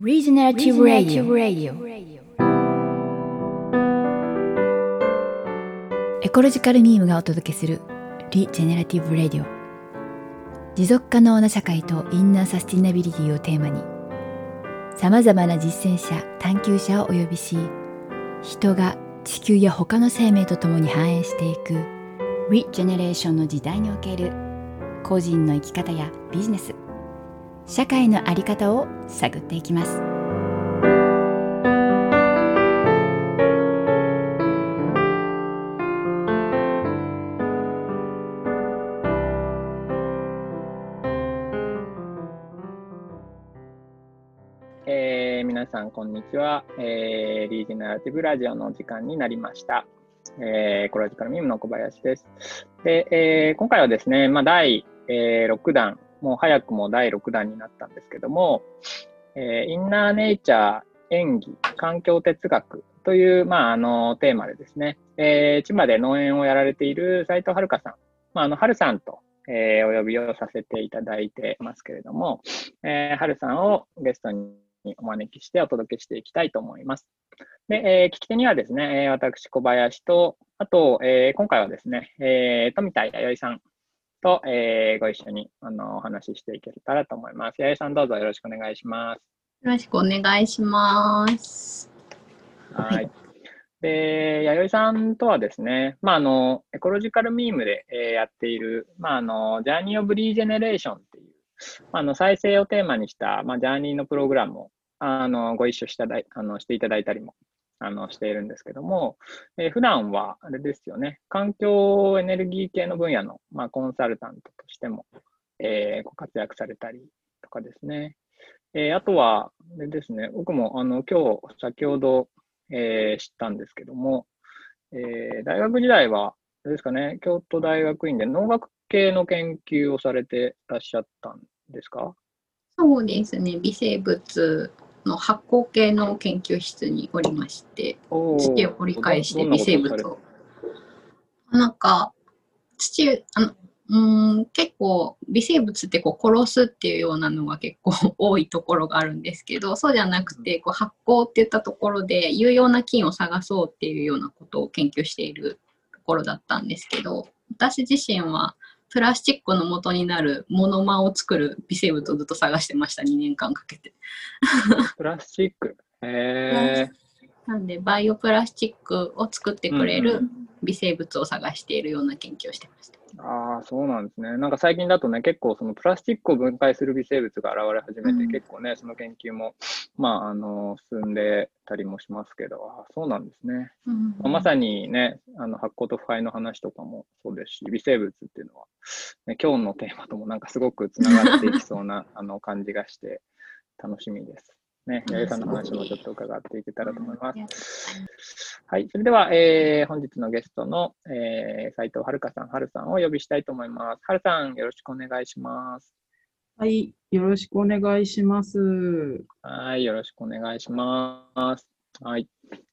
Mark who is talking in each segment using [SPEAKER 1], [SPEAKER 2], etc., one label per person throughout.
[SPEAKER 1] Regenerative Radio. エコロジカルミームがお届けする Regenerative Radio. 持続可能な社会とインナーサスティナビリティをテーマにさまざまな実践者探求者をお呼びし人が地球や他の生命とともに繁栄していく Regeneration の時代における個人の生き方やビジネス社会の在り方を探っていきます
[SPEAKER 2] えー皆さん、こんにちは、えーリージェネラティブラジオの時間になりました。えー、コロジカルミームの小林です。で、えー今回はですね、まあ、第、えー6弾、もう早くも第6弾になったんですけども、えーインナーネイチャー、演技、環境哲学という、まあ、あのテーマでですね、えー千葉で農園をやられている斉藤遥さん、まあ、あの春さんと、えーお呼びをさせていただいてますけれども、えー、春さんをゲストにお招きしてお届けしていきたいと思います。で、えー聞き手にはですね、私、小林と、あと、えー今回はですね、えー富田弥生さん。と、えーご一緒にあのお話ししていけたらと思います。弥生さん、どうぞよろしくお願いします。
[SPEAKER 3] よろしくお願いします。
[SPEAKER 2] はい。で、弥生さんとはですね、まあ、あの、エコロジカルミームで、えーやっている、まあ、あの、 Journey of Regeneration っていう、まあ、あの、再生をテーマにした、まあ、ジャーニーのプログラムを、あの、ご一緒しただいあのしていただいたりも、あの、しているんですけども、えー普段は、あれですよね、環境エネルギー系の分野の、まあ、コンサルタントとしても、えーご活躍されたりとかですね、えーあとは、あれですね、僕も、あの、今日、先ほど、えー知ったんですけども、えー大学時代は、あれですかね、京都大学院で農学系の研究をされてらっしゃったんですか？
[SPEAKER 3] そうですね、微生物の発酵系の研究室におりまして、土を掘り返して微生物を。なんか、土、あのうーん結構微生物ってこう殺すっていうようなのが結構 多いところがあるんですけどそうじゃなくてこう発酵っていったところで有用な菌を探そうっていうようなことを研究しているところだったんですけど私自身はプラスチックの元になるモノマを作る微生物をずっと探してました2年間かけて。
[SPEAKER 2] プラスチック。へ
[SPEAKER 3] なんでバイオプラスチックを作ってくれる微生物を探しているような研究をしてました。
[SPEAKER 2] ーああ、そうなんですね。なんか最近だとね、結構そのプラスチックを分解する微生物が現れ始めて、
[SPEAKER 3] うん
[SPEAKER 2] 結構ね、その研究も、まあ、あの、進んでたりもしますけど、あーそうなんですね。
[SPEAKER 3] うん
[SPEAKER 2] まあまさにね、あの発酵と腐敗の話とかもそうですし、微生物っていうのは、ね、今日のテーマともなんかすごくつながっていきそうなあの感じがして、楽しみです。ね、
[SPEAKER 3] うん
[SPEAKER 2] 八重さんの話もちょっと伺っていけたらと思います。はい、それでは、えー本日のゲストの、えー、斉藤遥さん、春さんをお呼びしたいと思います。春さん、よろしくお願いします。
[SPEAKER 4] はい、よろしくお願いします。
[SPEAKER 2] はい、よろしくお願いします。はい。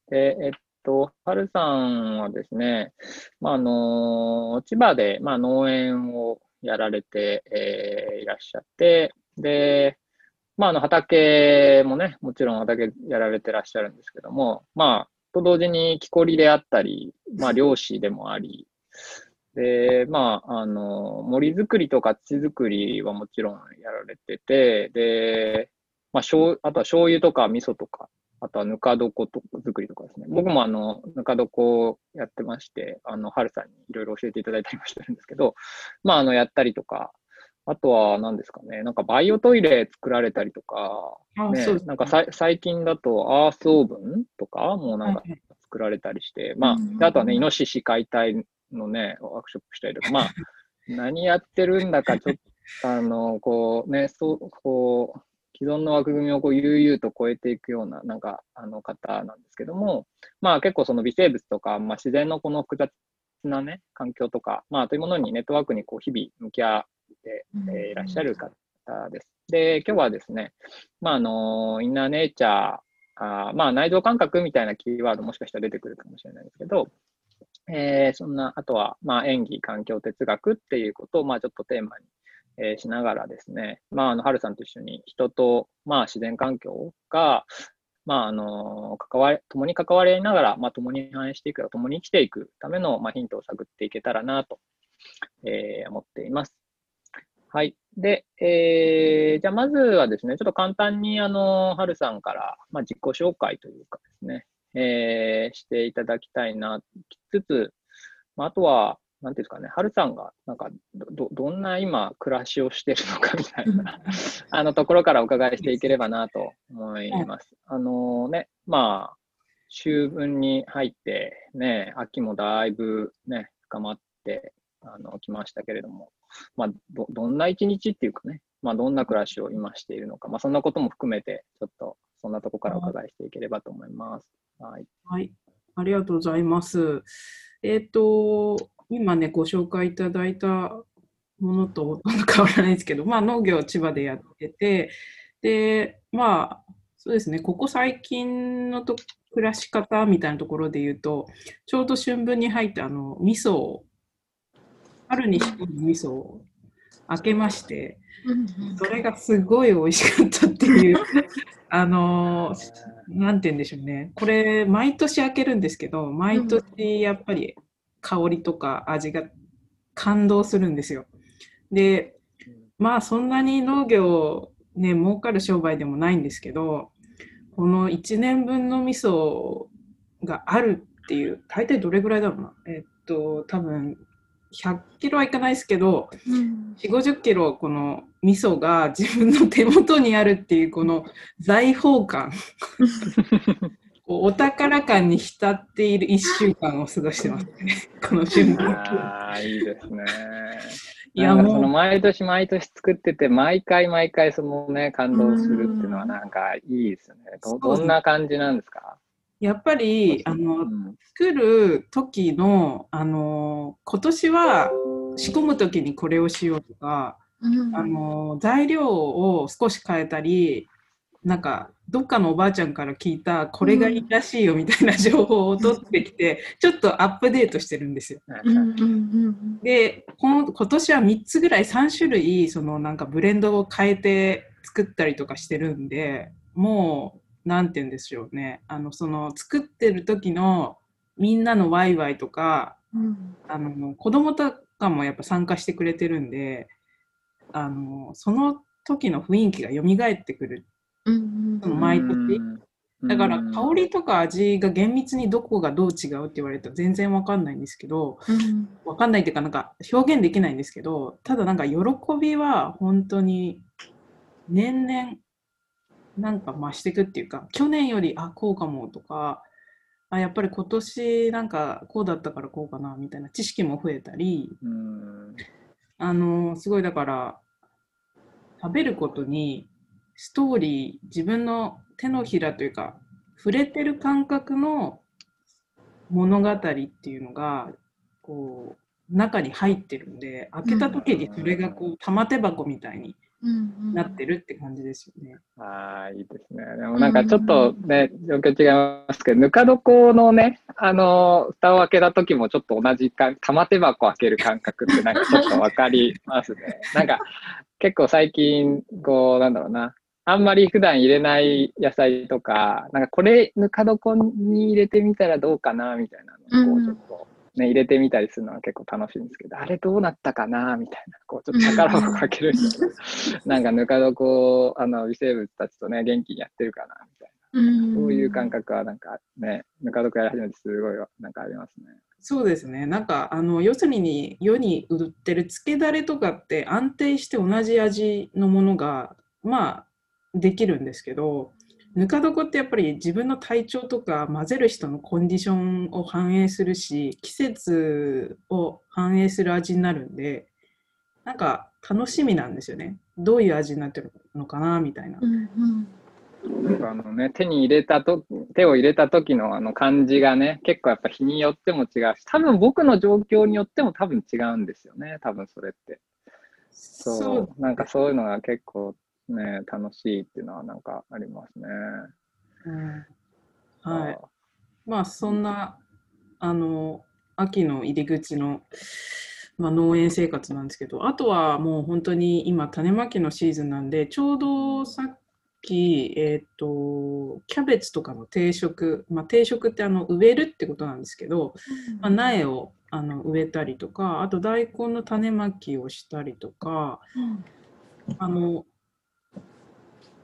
[SPEAKER 2] で、えっと、はるさんはですね、まあ、あの、千葉で、まあ、農園をやられて、えーいらっしゃって、で、まあ、あの、畑もね、もちろん畑やられてらっしゃるんですけども、まあ、と同時に木こりであったり、まあ、漁師でもあり、で、まあ、あの、森作りとか土作りはもちろんやられてて、で、まあ、醤油あとは醤油とか味噌とか、あとはぬか床と作りとかですね。僕もあの、ぬか床をやってまして、あの、春さんにいろいろ教えていただいたりもしてるんですけど、まあ、あの、やったりとか、あとは何ですかね、なんかバイオトイレ作られたりとか、
[SPEAKER 4] あ、
[SPEAKER 2] ね
[SPEAKER 4] そうです、
[SPEAKER 2] なんか最近だとアースオーブンとかもなんか
[SPEAKER 4] はいはい。
[SPEAKER 2] 作られたりして、まあ
[SPEAKER 3] うん、
[SPEAKER 2] であとはね、イノシシ解体のね、ワークショップしたりとか、まあ、何やってるんだか、ちょっと、あの、こうね、そう、こう、既存の枠組みをこう悠々と超えていくような、なんか、あの方なんですけども、まあ結構その微生物とか、まあ自然のこの複雑なね、環境とか、まあというものにネットワークにこう日々向き合って、えーいらっしゃる方です。で、今日はですね、まああの、インナーネイチャー、あーまあ内臓感覚みたいなキーワードもしかしたら出てくるかもしれないですけど、えーそんな、あとは、まあ演技、環境、哲学っていうことを、まあちょっとテーマに、えーしながらですね、まあ、あの、春さんと一緒に人と、まあ、自然環境が、まあ、あの、関わり、共に関わりながら、まあ、共に反映していく、共に生きていくための、まあ、ヒントを探っていけたらなと、えー思っています。はい。で、えーじゃあまずはですね、ちょっと簡単に、あの、はるさんから、まあ、自己紹介というかですね、えーしていただきたいな、つつ、まあ、あとは、なんていうんですかね、はるさんが、なんかど、どどんな今、暮らしをしてるのかみたいな、あのところからお伺いしていければなと思います。あのね、まあ、秋分に入って、ね、秋もだいぶね、深まって、あの、来ましたけれども、まあ、ど、どんな一日っていうかね、まあ、どんな暮らしを今しているのか、まあ、そんなことも含めて、ちょっと、そんなとこからお伺いしていければと思います。はい。
[SPEAKER 4] はい、ありがとうございます。えっ、と、今ね、ご紹介いただいたものとほとんど変わらないですけど、まあ、農業を千葉でやってて、で、まあ、そうですね、ここ最近のと暮らし方みたいなところで言うと、ちょうど春分に入って、あの、味噌を、春に仕込む味噌を開けまして、それがすごい美味しかったっていう、あのなんて言うんでしょうね。これ、毎年開けるんですけど、毎年やっぱり香りとか味が感動するんですよ。で、まあそんなに農業ね、儲かる商売でもないんですけど、この1年分の味噌があるっていう、大体どれぐらいだろうな。えっと、多分100キロはいかないですけど、4、50キロこの味噌が自分の手元にあるっていうこの財宝感。お宝感に浸っている1週間を過ごしてますね。この瞬間。
[SPEAKER 2] ああ、いいですね。
[SPEAKER 4] いやもう。
[SPEAKER 2] 毎年毎年作ってて、毎回毎回そのね、感動するっていうのはなんかいいですよね。ど
[SPEAKER 4] そうですね
[SPEAKER 2] どんな感じなんですか？
[SPEAKER 4] やっぱりあ
[SPEAKER 2] う
[SPEAKER 4] の
[SPEAKER 2] ん。
[SPEAKER 4] 作る時のあの今年は仕込む時にこれをしようとかあの材料を少し変えたりなんかどっかのおばあちゃんから聞いたこれがいいらしいよみたいな情報を取ってきて、ちょっとアップデートしてるんですよ。でこの今年は3つぐらい3種類そのなんかブレンドを変えて作ったりとかしてるんでもうなんて言うんでしょうね。あのその作ってる時のみんなのワイワイとかあの子供とかもやっぱ参加してくれてるんであのその時の雰囲気が蘇ってくる。その毎年。だから
[SPEAKER 2] うん。
[SPEAKER 4] 香りとか味が厳密にどこがどう違うって言われたら全然わかんないんですけどわかんないっていうかなんか表現できないんですけどただなんか喜びは本当に年々なんか増していくっていうか去年よりあこうかもとかあやっぱり今年なんかこうだったからこうかなみたいな知識も増えたり
[SPEAKER 2] うん。
[SPEAKER 4] あのすごいだから食べることにストーリー自分の手のひらというか触れてる感覚の物語っていうのがこう中に入ってるんで開けた時にそれがこう玉手箱みたいになってるって感じですよね。
[SPEAKER 2] ああ、いいですね。でもなんかちょっとね、状況違いますけど、ぬか床のね、あの、蓋を開けた時もちょっと同じか、玉手箱開ける感覚ってなんかちょっとわかりますね。なんか結構最近、こう、なんだろうな、あんまり普段入れない野菜とか、なんかこれぬか床に入れてみたらどうかな、みたいなのをこうちょっと。ね、入れてみたりするのは結構楽しいんですけど、あれどうなったかなみたいな、こう、ちょっと宝箱開けるんですけど、なんかぬか床を、あの、微生物たちとね、元気にやってるかなみたいな、そういう感覚はなんかね、ぬか床やり始めてすごいなんかありますね。
[SPEAKER 4] そうですね。なんかあの要するに世に売ってるつけだれとかって安定して同じ味のものがまあできるんですけど、ぬか床ってやっぱり自分の体調とか混ぜる人のコンディションを反映するし、季節を反映する味になるんで、なんか楽しみなんですよね。どういう味になってるのかなみたいな。
[SPEAKER 2] なんかあのね、手に入れたと、手を入れた時のあの感じがね、結構やっぱ日によっても違うし、多分僕の状況によっても多分違うんですよね、多分それって。
[SPEAKER 4] そう
[SPEAKER 2] なんかそういうのが結構ね、楽しいっていうのはなんかありますね。
[SPEAKER 4] うんはい。まあそんなあの秋の入り口のまあ、農園生活なんですけど、あとはもう本当に今、種まきのシーズンなんで、ちょうどさっき、えっ、と、キャベツとかの定食、まあ、定食ってあの植えるってことなんですけど、まあ、苗をあの植えたりとか、あと大根の種まきをしたりとか、あの、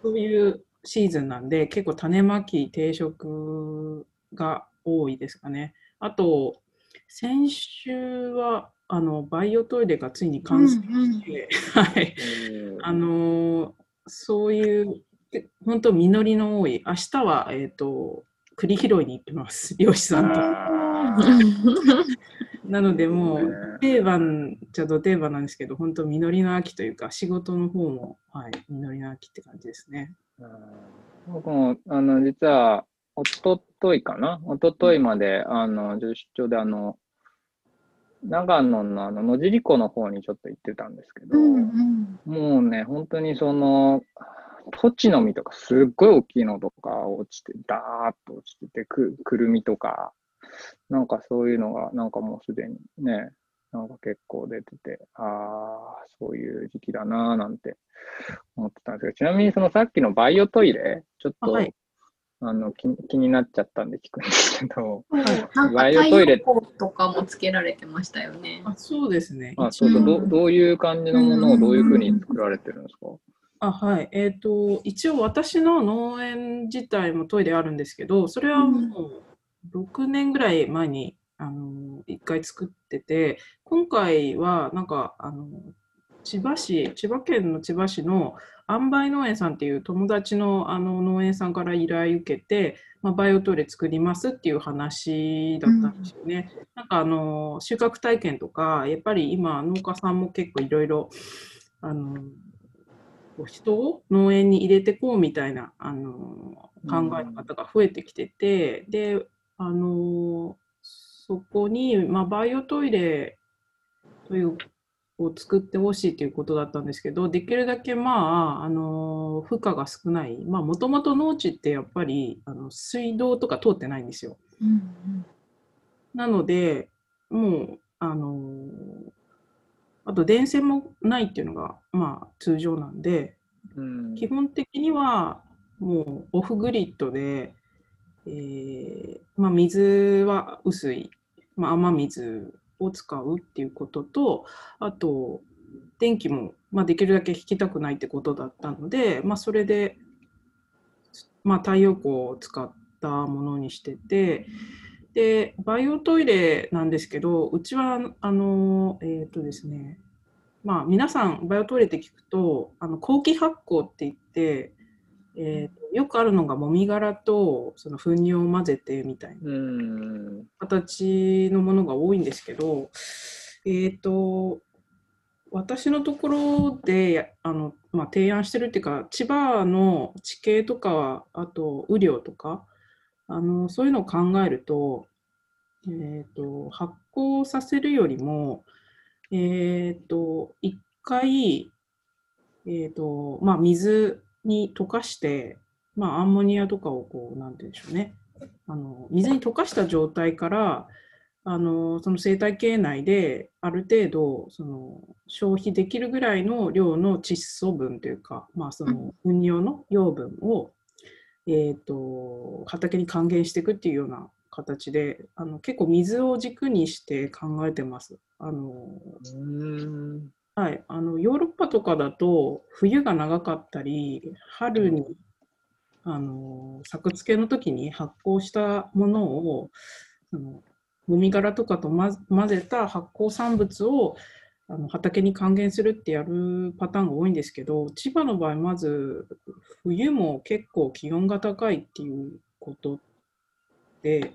[SPEAKER 4] そういうシーズンなんで、結構種まき、定食が多いですかね。あと、先週は、あの、バイオトイレがついに完成して、はい。あの、そういう、で本当実りの多い、明日は、えっ、と、栗拾いに行ってます、漁師さんと。なので、も
[SPEAKER 2] ね
[SPEAKER 4] う、定番じゃど定番なんですけど、本当、実りの秋というか、仕事の方も、はい、実りの秋って感じですね。
[SPEAKER 2] うん。僕も、あの、実は、おとといかな？おとといまで、あの、出張で、あの、長野のあの野尻湖の方にちょっと行ってたんですけど、もうね、本当にその、土地の実とかすっごい大きいのとか落ちて、ダーッと落ちてて、くくるみとか、なんかそういうのが、なんかもうすでにね、なんか結構出てて、ああ、そういう時期だなぁなんて思ってたんですけど、ちなみにそのさっきのバイオトイレ、ちょっと、
[SPEAKER 4] あはい。
[SPEAKER 2] あの気気になっちゃったんで聞くんですけど、
[SPEAKER 3] なんか
[SPEAKER 2] バイオ
[SPEAKER 3] 太
[SPEAKER 2] トイレ
[SPEAKER 3] とかもつけられてましたよね。
[SPEAKER 4] あそうですね。
[SPEAKER 2] あそうそう。ど
[SPEAKER 3] うん
[SPEAKER 2] どういう感じのものをどういうふうに作られてるんですか？
[SPEAKER 4] あはい。えっ、と、一応私の農園自体もトイレあるんですけど、それはもう6年ぐらい前に、あの、一回作ってて、今回はなんか、あの、千葉市、千葉県の千葉市の塩梅農園さんっていう友達のあの農園さんから依頼受けて、まあ、バイオトイレ作りますっていう話だったんですよね。なんかあの収穫体験とか、やっぱり今農家さんも結構いろいろあの人を農園に入れてこうみたいなあの考えの方が増えてきてて、であのそこに、まあ、バイオトイレというを作ってほしいということだったんですけど、できるだけまあ、あの負荷が少ない、まあ、もともと農地ってやっぱりあの水道とか通ってないんですよ。なので、もう、あのあと電線もないっていうのが、まあ、通常なんで、
[SPEAKER 2] うん。
[SPEAKER 4] 基本的にはもうオフグリッドで、えーまあ、水は薄い、まあ、雨水を使うっていうことと、あと、電気も、まあ、できるだけ引きたくないってことだったので、まあ、それで、まあ、太陽光を使ったものにしてて、で、バイオトイレなんですけど、うちは、あの、えっ、とですね、まあ、皆さん、バイオトイレって聞くと、あの後期発酵って言って、えーとよくあるのがもみ殻とその糞尿を混ぜてみたいな
[SPEAKER 2] うん。
[SPEAKER 4] 形のものが多いんですけど、えっ、と、私のところであの、まあ、提案してるっていうか、千葉の地形とか、あと雨量とか、あのそういうのを考えると、えっ、と、発酵させるよりも、えっ、と、一回、えっ、と、まあ、水に溶かして、まあ、アンモニアとかをこう、なんて言うんでしょうね。あの水に溶かした状態からあのその生態系内である程度その消費できるぐらいの量の窒素分というか、まあ、その糞尿の養分を、えー、と畑に還元していくっていうような形であの結構水を軸にして考えてます。あの
[SPEAKER 2] うん
[SPEAKER 4] はい、あのヨーロッパとかだと冬が長かったり春にあの作付けの時に発酵したものをそのもみ殻とかとま混ぜた発酵産物をあの畑に還元するってやるパターンが多いんですけど千葉の場合まず冬も結構気温が高いっていうことで、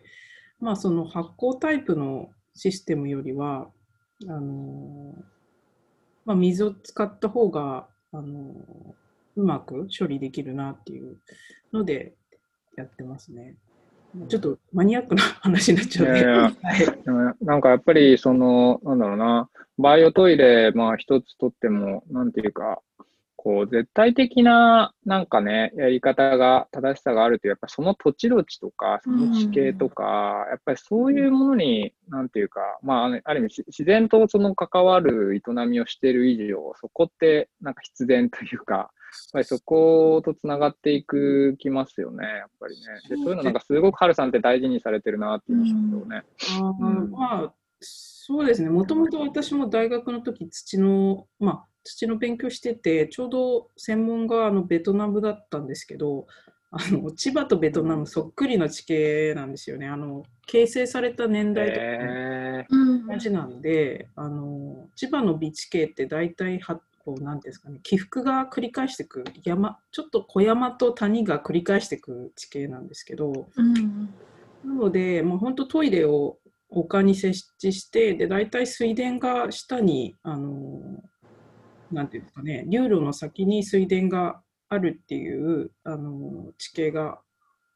[SPEAKER 4] まあ、その発酵タイプのシステムよりはあのまあ、水を使った方が、あのうまく処理できるなっていうのでやってますね。ちょっとマニアックな話になっちゃうね。
[SPEAKER 2] いやいや
[SPEAKER 4] はい
[SPEAKER 2] なんかやっぱり、その、なんだろうな、バイオトイレ、まあ一つとっても、なんていうか、こう、絶対的な、なんかね、やり方が、正しさがあるという、やっぱその土地土地とか、その地形とか、やっぱりそういうものに、なんていうか、まあ、ある意味、自然とその関わる営みをしている以上、そこって、なんか必然というか、やっぱりそことつながっていくきますよね、やっぱりね。でそういうのなんかすごくハルさんって大事にされてるなっていう印象ね。
[SPEAKER 4] うん、まあ、そうですね。もともと私も大学の時土の、まあ、土の勉強してて、ちょうど専門があのベトナムだったんですけど、あの千葉とベトナムそっくりの地形なんですよね。あの形成された年代とか同じなんで、あの千葉の美地形って大体はこうなんですかね起伏が繰り返していく山ちょっと小山と谷が繰り返していく地形なんですけど、うん、なのでもう本当トイレを丘に設置してで大体水田が下にあのなんていうんですかね、流路の先に水田があるっていうあの地形が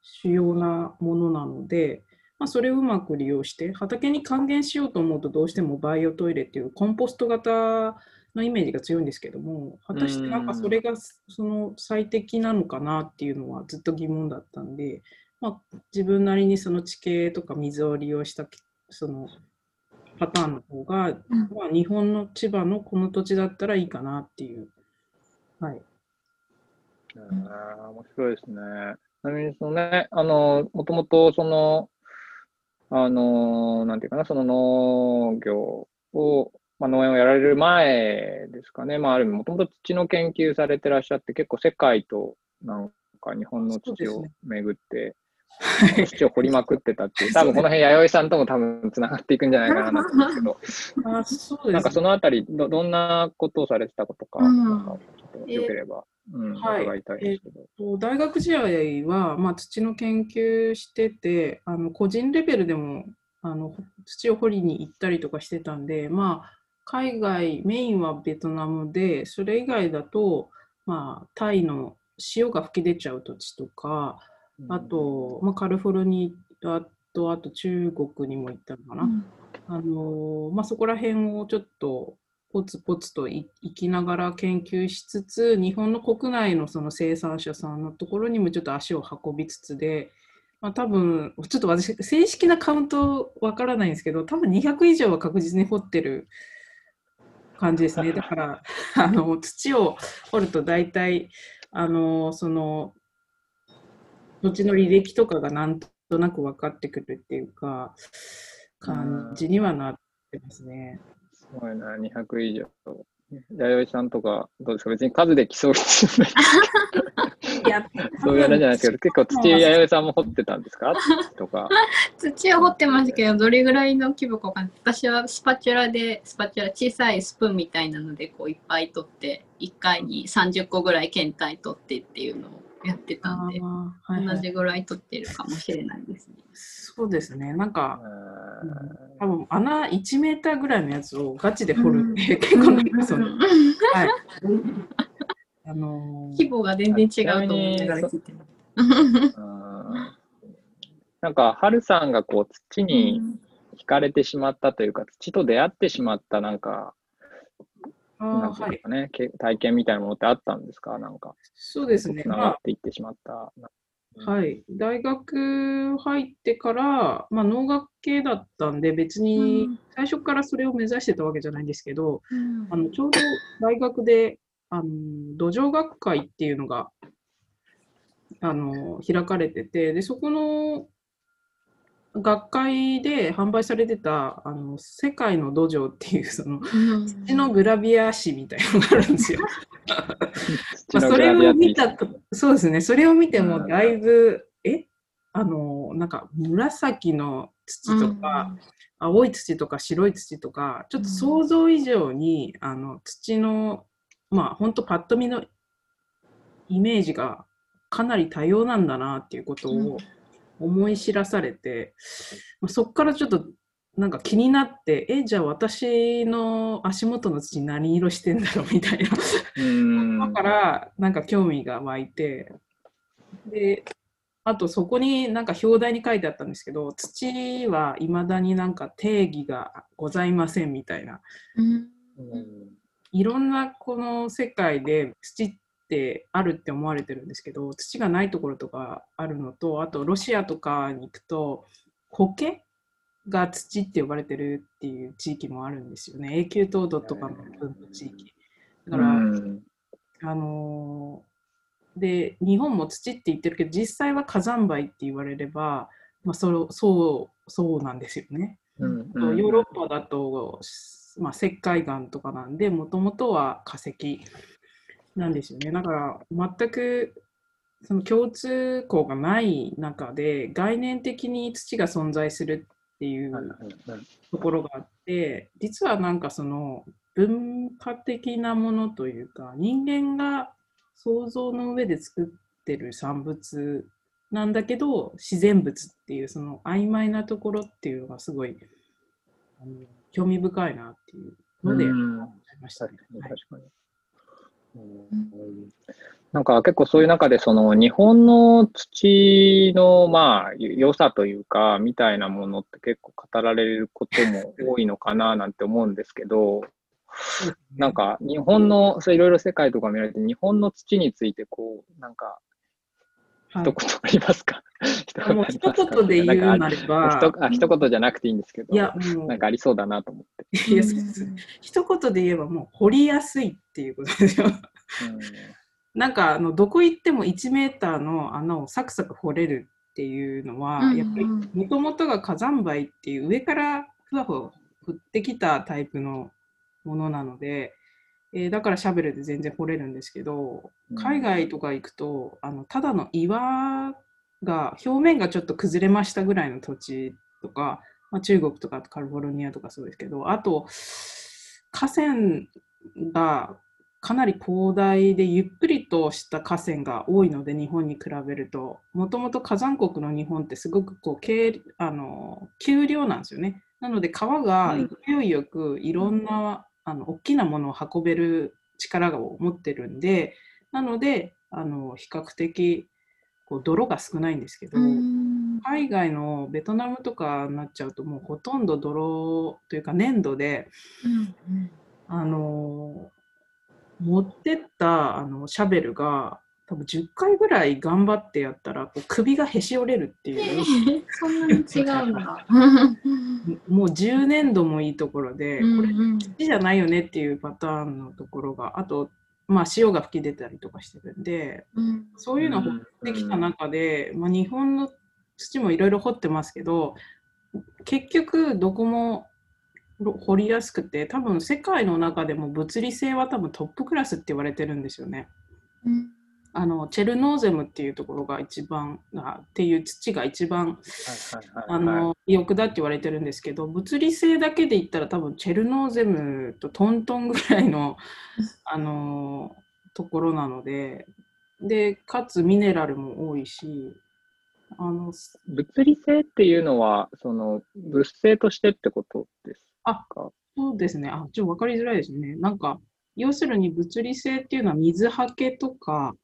[SPEAKER 4] 主要なものなので、まあ、それをうまく利用して畑に還元しようと思うとどうしてもバイオトイレっていうコンポスト型のイメージが強いんですけども果たしてなんかそれがその最適なのかなっていうのはずっと疑問だったんで、まあ、自分なりにその地形とか水を利用したそのパターンの方が、うん、まあ、日本の千葉のこの土地だったらいいかなっていう。はい。
[SPEAKER 2] あ面白いですね。ちなみにそのね、あの、もともとその、あの、なんていうかな、その農業を、まあ、農園をやられる前ですかね、まあ、ある意味、もともと土の研究されてらっしゃって、結構世界となんか日本の土を巡って、土を掘りまくってたっていう、多分この辺、弥生さんとも多分つながっていくんじゃないかなと思うんですけど、あそうですね、なんかそのあたりど、どんなことをされてたことか、うん、かよければ、えー、うん、伺いたいですけど。
[SPEAKER 4] えー、大学時代は、まあ、土の研究してて、あの個人レベルでもあの土を掘りに行ったりとかしてたんで、まあ、海外、メインはベトナムで、それ以外だと、まあ、タイの塩が噴き出ちゃう土地とか、あと、まあ、カリフォルニアと、あと中国にも行ったのかな。うん、あのまあ、そこら辺をちょっとポツポツと行きながら研究しつつ、日本の国内のその生産者さんのところにもちょっと足を運びつつで、まあ、多分ちょっと私、正式なカウントわからないんですけど、多分200以上は確実に掘ってる感じですね。だから、あの土を掘ると大体、あのその土地の履歴とかがなんとなく分かってくるっていうか、感じにはなってますね。
[SPEAKER 2] すごいな、200以上。弥生さんとか、どうですか？別に数で競う必要ない そういうあれじゃないですけど、結構土弥生さんも掘ってたんですか？とか。
[SPEAKER 3] 土は掘ってましたけど、どれぐらいの規模かわかんない。私はスパチュラで、スパチュラ、小さいスプーンみたいなので、こういっぱい取って、1回に30個ぐらい検体取ってっていうのをやってたんで、はいはい、同じぐらい取ってるかもしれないですね。
[SPEAKER 4] そうですね。なんか、多分穴1メーターぐらいのやつをガチで掘るって、結構なりますよね。はい。
[SPEAKER 3] あのー、規模が全然違うと思うがら聞いて
[SPEAKER 2] なんか、はるさんがこう土に惹かれてしまったというか、土と出会ってしまったなんかなんかね、はい、体験みたいなものってあったんですか？なんか。
[SPEAKER 4] そうですね。
[SPEAKER 2] つながっていってしまった。
[SPEAKER 4] はい。大学入ってから、まあ、農学系だったんで、別に最初からそれを目指してたわけじゃないんですけど、うん、あのちょうど大学であの土壌学会っていうのがあの開かれてて、でそこの学会で販売されてたあの世界の土壌っていうその土のグラビア誌みたいなのがあるんですよ。まあそれを見たと、そうですね、それを見てもだいぶ、え？あの、なんか紫の土とか、うん、青い土とか白い土とか、ちょっと想像以上に、あの土の、まあ本当パッと見のイメージがかなり多様なんだなっていうことを、うん思い知らされて、まあ、そこからちょっとなんか気になって、え、じゃあ私の足元の土何色してんだろうみたいな。だから、なんか興味が湧いて、で、あとそこになんか表題に書いてあったんですけど、土はいまだになんか定義がございませんみたいな。いろんなこの世界で土ってあるって思われてるんですけど土がないところとかあるのとあとロシアとかに行くと苔が土って呼ばれてるっていう地域もあるんですよね。永久凍土とかの分布地域。だから、
[SPEAKER 2] うん。
[SPEAKER 4] あのーで日本も土って言ってるけど実際は火山灰って言われれば、まあ、そそうそうなんですよね。
[SPEAKER 2] うん
[SPEAKER 4] ヨーロッパだと、まあ、石灰岩とかなんでもともとは化石なんですよね。だから全くその共通項がない中で概念的に土が存在するっていうところがあって実はなんかその文化的なものというか人間が想像の上で作ってる産物なんだけど自然物っていうその曖昧なところっていうのがすごい興味深いなっていうので
[SPEAKER 2] うん。
[SPEAKER 4] 思いましたね
[SPEAKER 2] なんか結構そういう中で、その日本の土のまあ良さというか、みたいなものって結構語られることも多いのかななんて思うんですけど、なんか日本の、そういろいろ世界とか見られて、日本の土についてこう、なんか
[SPEAKER 4] はい
[SPEAKER 2] 一言ありますか？一
[SPEAKER 4] あもう一言で言うなれば。
[SPEAKER 2] 一言じゃなくていいんですけど、
[SPEAKER 4] いやもう。
[SPEAKER 2] なんかありそうだなと思って。
[SPEAKER 4] いやそうです一言で言えばもう掘りやすいっていうことですよ。なんかあのどこ行っても1メーターの穴をサクサク掘れるっていうのは、
[SPEAKER 3] うんうん
[SPEAKER 4] やっぱりもともとが火山灰っていう上からふわふわ降ってきたタイプのものなので、えーだからシャベルで全然掘れるんですけど
[SPEAKER 2] うん。
[SPEAKER 4] 海外とか行くとあのただの岩が表面がちょっと崩れましたぐらいの土地とか、まあ、中国とかカリフォルニアとかそうですけどあと河川がかなり広大でゆっくりとした河川が多いので日本に比べるともともと火山国の日本ってすごくこう軽あの丘陵なんですよね。なので川が
[SPEAKER 2] うん。
[SPEAKER 4] 勢いよくいろんな、あの大きなものを運べる力を持ってるんでなのであの比較的こう泥が少ないんですけど、
[SPEAKER 3] うん。
[SPEAKER 4] 海外のベトナムとかになっちゃうともうほとんど泥というか粘土で
[SPEAKER 3] うん
[SPEAKER 4] あの持ってったあのシャベルが多分10回ぐらい頑張ってやったらこう首がへし折れるっていう
[SPEAKER 3] そんなに違うんだ。
[SPEAKER 4] もう10年度もいいところで、これ
[SPEAKER 3] うん
[SPEAKER 4] 土じゃないよねっていうパターンのところがあと、まあ、塩が吹き出たりとかしてるんで
[SPEAKER 3] うん
[SPEAKER 4] そういうのを掘ってきた中で、まあ、日本の土もいろいろ掘ってますけど結局どこもろ掘りやすくて多分世界の中でも物理性は多分トップクラスって言われてるんですよね。
[SPEAKER 3] うん
[SPEAKER 4] あのチェルノーゼムっていうところが一番あっていう土が一番あの良くだって言われてるんですけど物理性だけで言ったら多分チェルノーゼムとトントンぐらいの あのところなのででかつミネラルも多いしあの
[SPEAKER 2] 物理性っていうのは、その物性としてってことです
[SPEAKER 4] あ
[SPEAKER 2] か
[SPEAKER 4] そうですね。あちょっと分かりづらいですね。なんか要するに物理性っていうのは水はけとか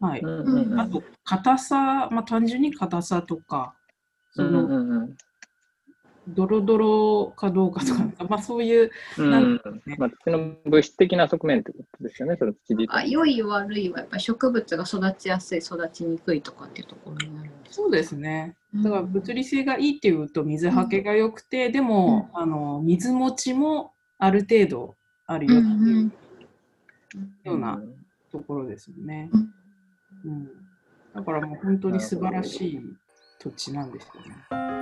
[SPEAKER 4] はい、
[SPEAKER 2] うんうんうん。
[SPEAKER 4] あと硬さ、まあ、単純に硬さとかその、
[SPEAKER 2] うんうんうん。
[SPEAKER 4] ドロドロかどうかとか、まあそういう、
[SPEAKER 2] うん
[SPEAKER 4] なん
[SPEAKER 2] うん。まあ、土の物質的な側面ってことですよね、その土自
[SPEAKER 3] あ
[SPEAKER 2] 体。
[SPEAKER 3] 良い悪いはやっぱり植物が育ちやすい育ちにくいとかっていうところになるんです
[SPEAKER 4] そうですね。
[SPEAKER 3] か
[SPEAKER 4] だから物理性がいいっていうと水はけが良くて、でも、あの水持ちもある程度あるよっていうようなところですよね。
[SPEAKER 3] うん
[SPEAKER 4] うん、だからもう本当に素晴らしい土地なんですよね。